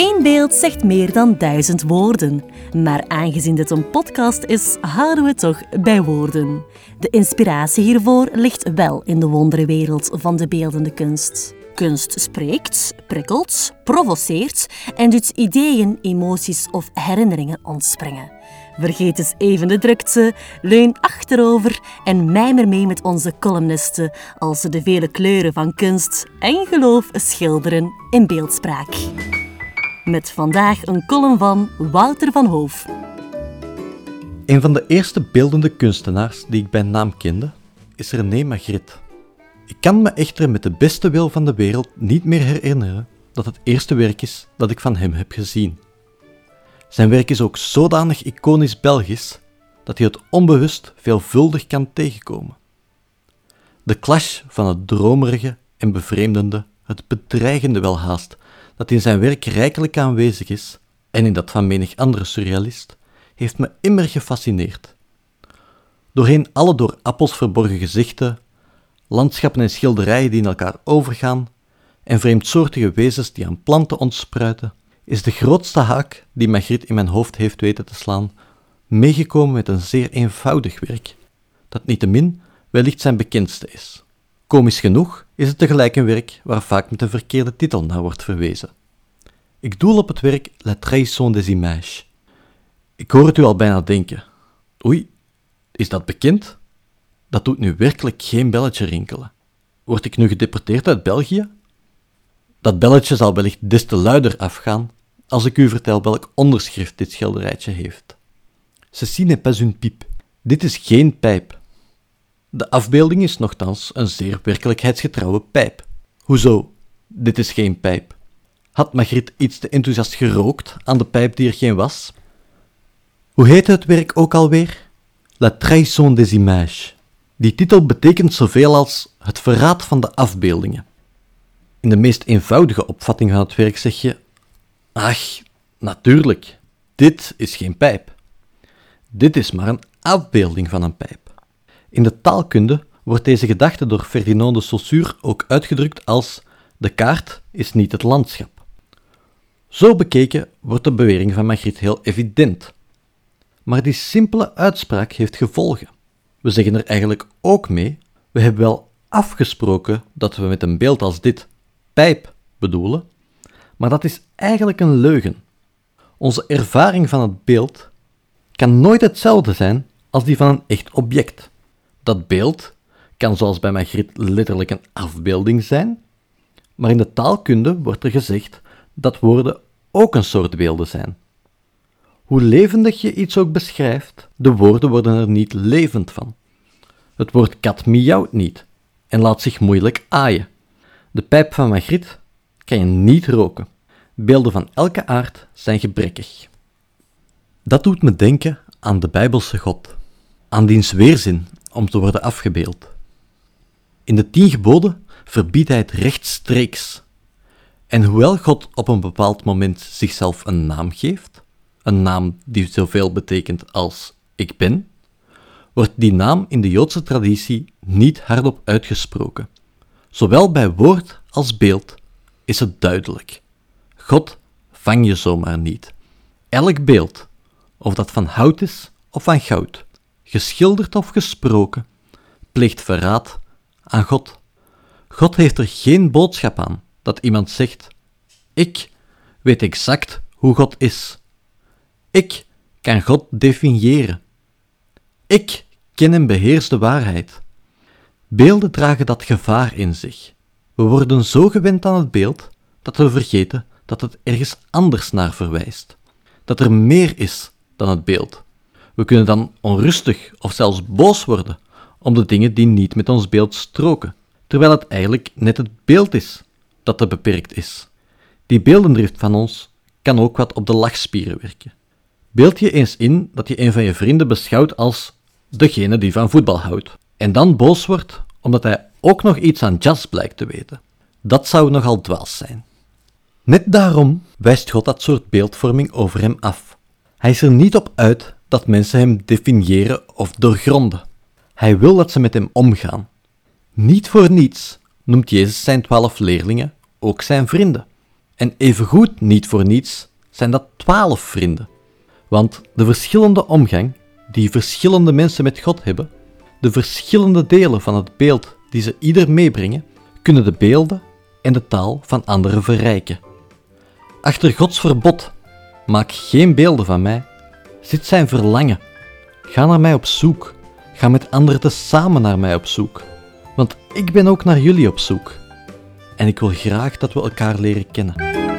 Eén beeld zegt meer dan duizend woorden. Maar aangezien dit een podcast is, houden we toch bij woorden. De inspiratie hiervoor ligt wel in de wonderenwereld van de beeldende kunst. Kunst spreekt, prikkelt, provoceert en doet ideeën, emoties of herinneringen ontspringen. Vergeet eens even de drukte, leun achterover en mijmer mee met onze columnisten als ze de vele kleuren van kunst en geloof schilderen in beeldspraak. Met vandaag een column van Wouter van Hoof. Een van de eerste beeldende kunstenaars die ik bij naam kende, is René Magritte. Ik kan me echter met de beste wil van de wereld niet meer herinneren dat het eerste werk is dat ik van hem heb gezien. Zijn werk is ook zodanig iconisch Belgisch dat je het onbewust veelvuldig kan tegenkomen. De clash van het dromerige en bevreemdende, het bedreigende welhaast, dat in zijn werk rijkelijk aanwezig is, en in dat van menig andere surrealist, heeft me immer gefascineerd. Doorheen alle door appels verborgen gezichten, landschappen en schilderijen die in elkaar overgaan, en vreemdsoortige wezens die aan planten ontspruiten, is de grootste haak die Magritte in mijn hoofd heeft weten te slaan, meegekomen met een zeer eenvoudig werk, dat niettemin wellicht zijn bekendste is. Komisch genoeg is het tegelijk een werk waar vaak met een verkeerde titel naar wordt verwezen. Ik doel op het werk La Trahison des Images. Ik hoor het u al bijna denken. Oei, is dat bekend? Dat doet nu werkelijk geen belletje rinkelen. Word ik nu gedeporteerd uit België? Dat belletje zal wellicht des te luider afgaan als ik u vertel welk onderschrift dit schilderijtje heeft. Ceci n'est pas une pipe. Dit is geen pijp. De afbeelding is nogthans een zeer werkelijkheidsgetrouwe pijp. Hoezo? Dit is geen pijp. Had Magritte iets te enthousiast gerookt aan de pijp die er geen was? Hoe heette het werk ook alweer? La trahison des images. Die titel betekent zoveel als het verraad van de afbeeldingen. In de meest eenvoudige opvatting van het werk zeg je: Ach, natuurlijk, dit is geen pijp. Dit is maar een afbeelding van een pijp. In de taalkunde wordt deze gedachte door Ferdinand de Saussure ook uitgedrukt als de kaart is niet het landschap. Zo bekeken wordt de bewering van Magritte heel evident. Maar die simpele uitspraak heeft gevolgen. We zeggen er eigenlijk ook mee, we hebben wel afgesproken dat we met een beeld als dit pijp bedoelen, maar dat is eigenlijk een leugen. Onze ervaring van het beeld kan nooit hetzelfde zijn als die van een echt object. Dat beeld kan zoals bij Magritte letterlijk een afbeelding zijn, maar in de taalkunde wordt er gezegd dat woorden ook een soort beelden zijn. Hoe levendig je iets ook beschrijft, de woorden worden er niet levend van. Het woord kat miauwt niet en laat zich moeilijk aaien. De pijp van Magritte kan je niet roken. Beelden van elke aard zijn gebrekkig. Dat doet me denken aan de Bijbelse God, aan diens weerzin om te worden afgebeeld. In de tien geboden verbiedt hij het rechtstreeks. En hoewel God op een bepaald moment zichzelf een naam geeft, een naam die zoveel betekent als ik ben, wordt die naam in de Joodse traditie niet hardop uitgesproken. Zowel bij woord als beeld is het duidelijk. God vang je zomaar niet. Elk beeld, of dat van hout is of van goud, geschilderd of gesproken, pleegt verraad aan God. God heeft er geen boodschap aan dat iemand zegt: Ik weet exact hoe God is. Ik kan God definiëren. Ik ken en beheers de waarheid. Beelden dragen dat gevaar in zich. We worden zo gewend aan het beeld dat we vergeten dat het ergens anders naar verwijst. Dat er meer is dan het beeld. We kunnen dan onrustig of zelfs boos worden om de dingen die niet met ons beeld stroken, terwijl het eigenlijk net het beeld is dat er beperkt is. Die beeldendrift van ons kan ook wat op de lachspieren werken. Beeld je eens in dat je een van je vrienden beschouwt als degene die van voetbal houdt, en dan boos wordt omdat hij ook nog iets aan jazz blijkt te weten. Dat zou nogal dwaas zijn. Net daarom wijst God dat soort beeldvorming over hem af. Hij is er niet op uit dat mensen hem definiëren of doorgronden. Hij wil dat ze met hem omgaan. Niet voor niets noemt Jezus zijn twaalf leerlingen ook zijn vrienden. En evengoed niet voor niets zijn dat twaalf vrienden. Want de verschillende omgang die verschillende mensen met God hebben, de verschillende delen van het beeld die ze ieder meebrengen, kunnen de beelden en de taal van anderen verrijken. Achter Gods verbod, maak geen beelden van mij, zit zijn verlangen. Ga naar mij op zoek. Ga met anderen tezamen naar mij op zoek. Want ik ben ook naar jullie op zoek. En ik wil graag dat we elkaar leren kennen.